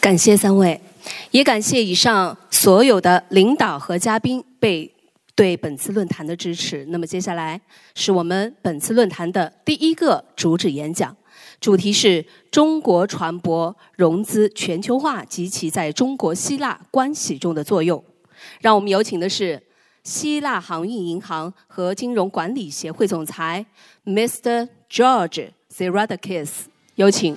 感谢三位，也感谢以上所有的领导和嘉宾被对本次论坛的支持。那么接下来是我们本次论坛的第一个主旨演讲，主题是中国船舶融资全球化及其在中国希腊关系中的作用。让我们有请的是希腊航运银行和金融管理协会总裁 Mr. George Zeradakis，有请。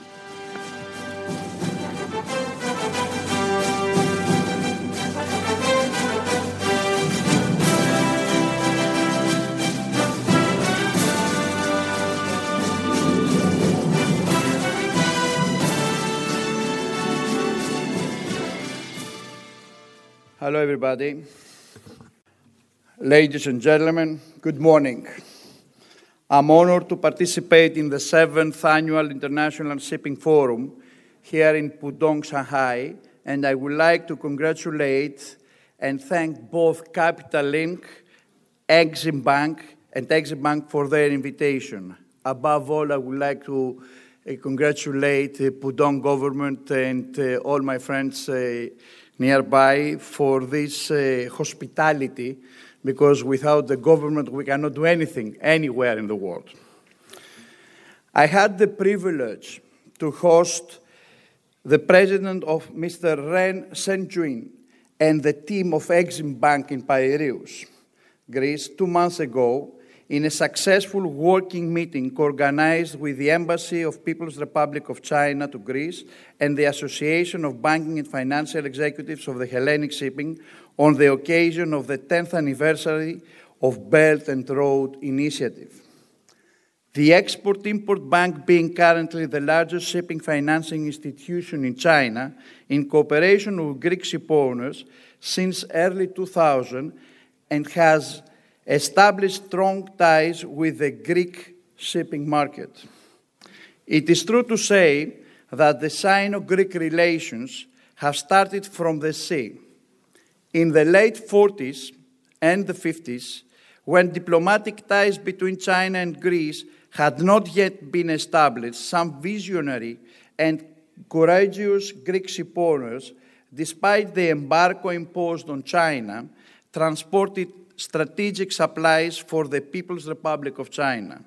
Hello, everybody. Ladies and gentlemen, good morning. I'm honored to participate in the seventh annual International Shipping Forum here in Pudong, Shanghai, and I would like to congratulate and thank both Capital Link, Exim Bank, and Exim Bank for their invitation. Above all, I would like to uh, congratulate the Pudong government and uh, all my friends uh, nearby for this uh, hospitality because without the government we cannot do anything anywhere in the world. I had the privilege to host the president of Mr. Ren Shengjun and the team of Exim Bank in Piraeus, Greece, two months ago in a successful working meeting organized with the Embassy of People's Republic of China to Greece and the Association of Banking and Financial Executives of the Hellenic Shipping on the occasion of the 10th anniversary of Belt and Road Initiative. The Export Import Bank, being currently the largest shipping financing institution in China, in cooperation with Greek ship owners since early 2000, and has established strong ties with the Greek shipping market. It is true to say that the Sino Greek relations have started from the sea. In the late 40s and the 50s, when diplomatic ties between China and Greece had not yet been established, some visionary and courageous Greek shipowners, despite the embargo imposed on China, transported strategic supplies for the People's Republic of China.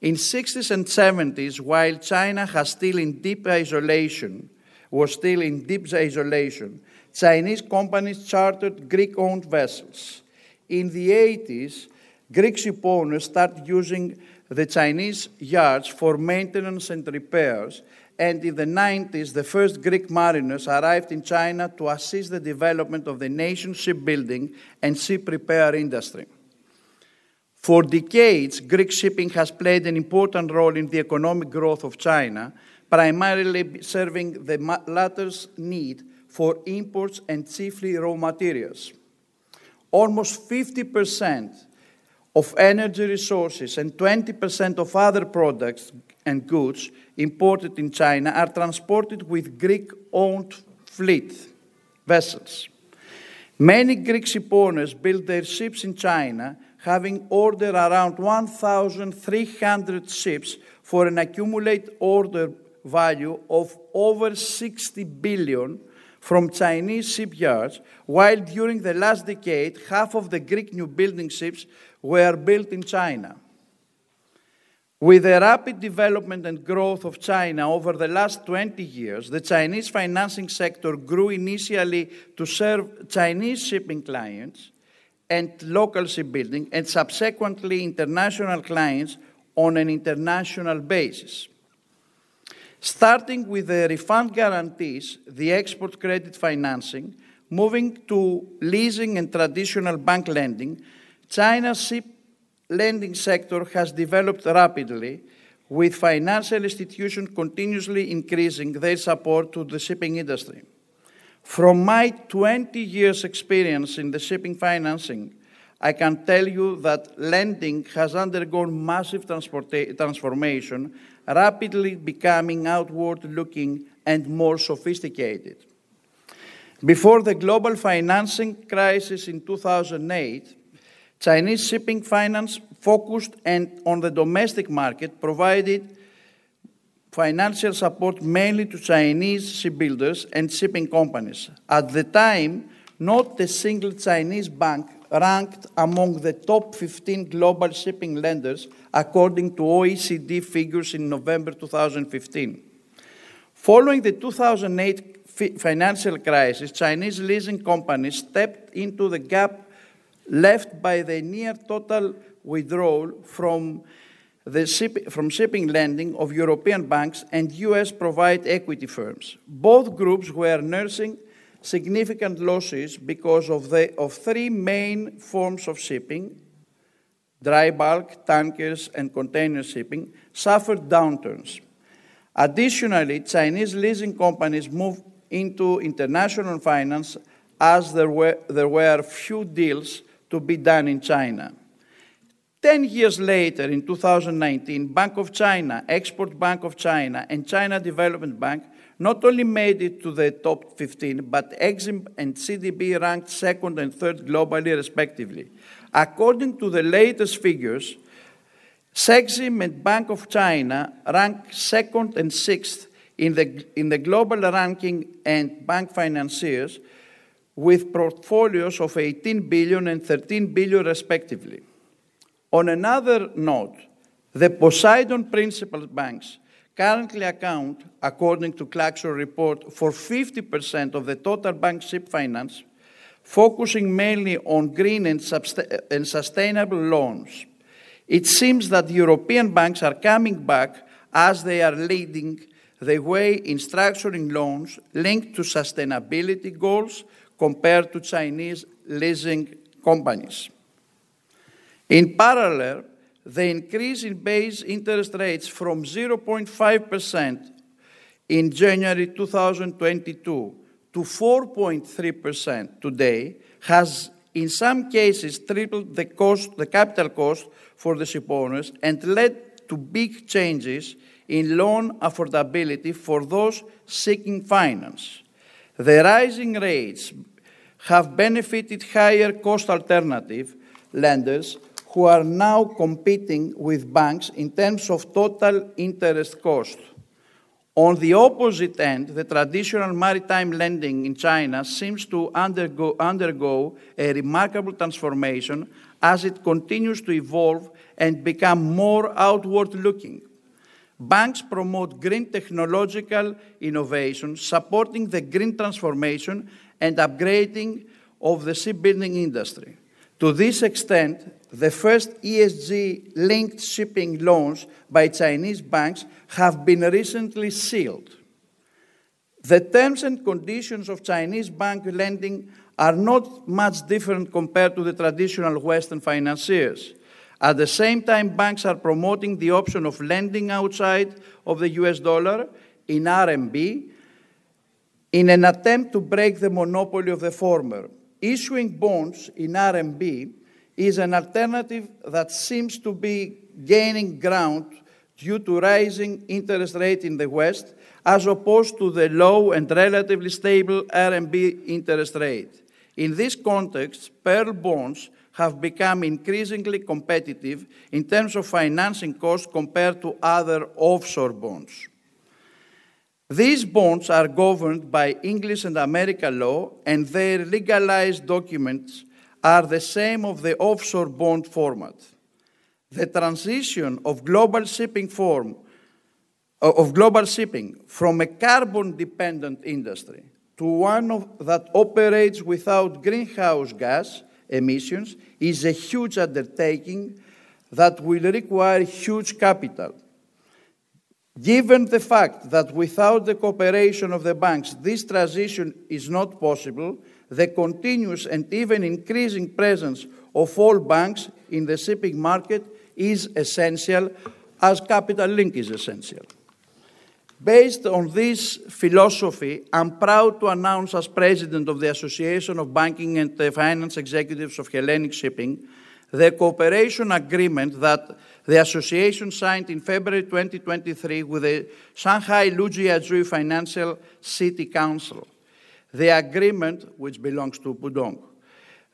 In 60s and 70s, while China has still in deep isolation, was still in deep isolation, Chinese companies chartered Greek-owned vessels. In the 80s, Greek ship owners started using the Chinese yards for maintenance and repairs, and in the 90s, the first Greek mariners arrived in China to assist the development of the nation's shipbuilding and ship repair industry. For decades, Greek shipping has played an important role in the economic growth of China, primarily serving the latter's need for imports and chiefly raw materials. Almost 50% of energy resources and 20% of other products and goods imported in China are transported with Greek owned fleet vessels. Many Greek ship owners built their ships in China, having ordered around 1,300 ships for an accumulated order value of over 60 billion from Chinese shipyards, while during the last decade, half of the Greek new building ships were built in China. With the rapid development and growth of China over the last 20 years, the Chinese financing sector grew initially to serve Chinese shipping clients and local shipbuilding, and subsequently international clients on an international basis. Starting with the refund guarantees, the export credit financing, moving to leasing and traditional bank lending, China's ship lending sector has developed rapidly, with financial institutions continuously increasing their support to the shipping industry. From my 20 years' experience in the shipping financing, I can tell you that lending has undergone massive transformation, rapidly becoming outward looking and more sophisticated. Before the global financing crisis in 2008, Chinese shipping finance focused and on the domestic market provided financial support mainly to Chinese shipbuilders and shipping companies. At the time, not a single Chinese bank ranked among the top 15 global shipping lenders, according to OECD figures in November 2015. Following the 2008 financial crisis, Chinese leasing companies stepped into the gap left by the near total withdrawal from, the ship, from shipping lending of European banks and US provide equity firms. Both groups were nursing significant losses because of, the, of three main forms of shipping dry bulk, tankers, and container shipping suffered downturns. Additionally, Chinese leasing companies moved into international finance as there were, there were few deals to be done in China. Ten years later, in 2019, Bank of China, Export Bank of China, and China Development Bank not only made it to the top 15, but Exim and CDB ranked second and third globally, respectively. According to the latest figures, CEXIM and Bank of China rank second and sixth in the, in the global ranking and bank financiers with portfolios of 18 billion and 13 billion respectively. On another note, the Poseidon Principles banks currently account, according to Clarkson report, for 50% of the total bank ship finance, focusing mainly on green and, and sustainable loans. It seems that European banks are coming back as they are leading the way in structuring loans linked to sustainability goals compared to Chinese leasing companies. In parallel, the increase in base interest rates from 0.5% in January 2022 to 4.3% today has in some cases tripled the cost, the capital cost for the ship owners and led to big changes in loan affordability for those seeking finance. The rising rates have benefited higher cost alternative lenders who are now competing with banks in terms of total interest cost. On the opposite end, the traditional maritime lending in China seems to undergo, undergo a remarkable transformation as it continues to evolve and become more outward looking. Banks promote green technological innovation, supporting the green transformation and upgrading of the shipbuilding industry. To this extent, the first ESG linked shipping loans by Chinese banks have been recently sealed. The terms and conditions of Chinese bank lending are not much different compared to the traditional Western financiers. At the same time, banks are promoting the option of lending outside of the US dollar in RMB in an attempt to break the monopoly of the former. Issuing bonds in RMB is an alternative that seems to be gaining ground due to rising interest rate in the West, as opposed to the low and relatively stable RMB interest rate. In this context, pearl bonds have become increasingly competitive in terms of financing costs compared to other offshore bonds. These bonds are governed by English and American law, and their legalized documents are the same of the offshore bond format. The transition of global shipping form uh, of global shipping from a carbon dependent industry to one of, that operates without greenhouse gas emissions is a huge undertaking that will require huge capital. Given the fact that without the cooperation of the banks, this transition is not possible, the continuous and even increasing presence of all banks in the shipping market is essential, as Capital Link is essential. Based on this philosophy, I'm proud to announce, as president of the Association of Banking and Finance Executives of Hellenic Shipping, the cooperation agreement that the association signed in February 2023 with the Shanghai Lujiazui Financial City Council. The agreement, which belongs to Pudong,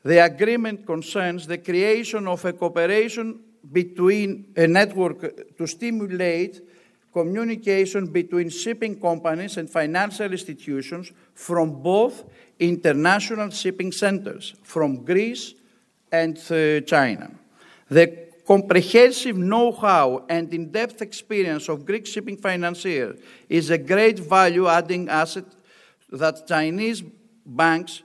the agreement concerns the creation of a cooperation between a network to stimulate communication between shipping companies and financial institutions from both international shipping centers, from Greece and China. The comprehensive know-how and in-depth experience of Greek shipping financiers is a great value-adding asset that Chinese banks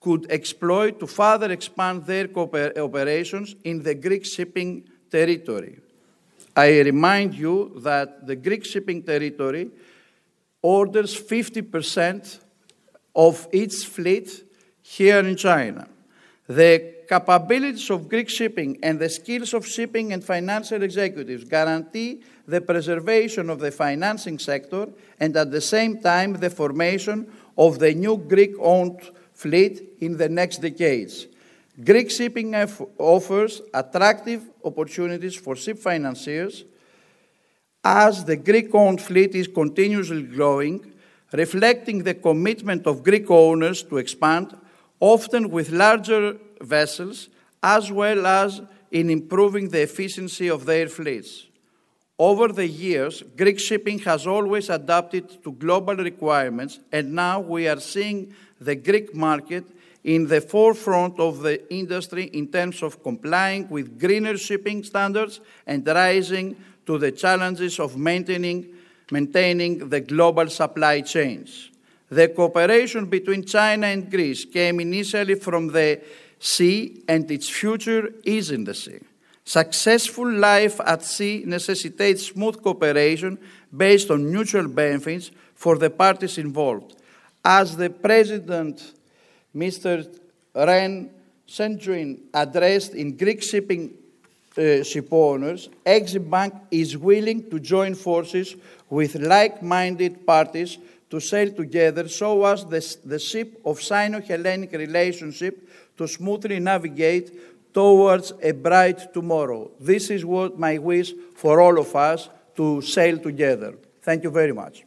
could exploit to further expand their operations in the Greek shipping territory. I remind you that the Greek shipping territory orders 50% of its fleet here in China. The capabilities of Greek shipping and the skills of shipping and financial executives guarantee the preservation of the financing sector and at the same time the formation of the new Greek owned fleet in the next decades. Greek shipping offers attractive opportunities for ship financiers as the Greek owned fleet is continuously growing, reflecting the commitment of Greek owners to expand, often with larger vessels, as well as in improving the efficiency of their fleets. Over the years, Greek shipping has always adapted to global requirements, and now we are seeing the Greek market in the forefront of the industry in terms of complying with greener shipping standards and rising to the challenges of maintaining, maintaining the global supply chains. The cooperation between China and Greece came initially from the sea, and its future is in the sea. Successful life at sea necessitates smooth cooperation based on mutual benefits for the parties involved. As the President Mr. Ren Shengjun addressed in Greek shipping uh, ship owners, Exim Bank is willing to join forces with like-minded parties to sail together so as the, the ship of Sino-Hellenic relationship to smoothly navigate towards a bright tomorrow. This is what my wish for all of us to sail together. Thank you very much.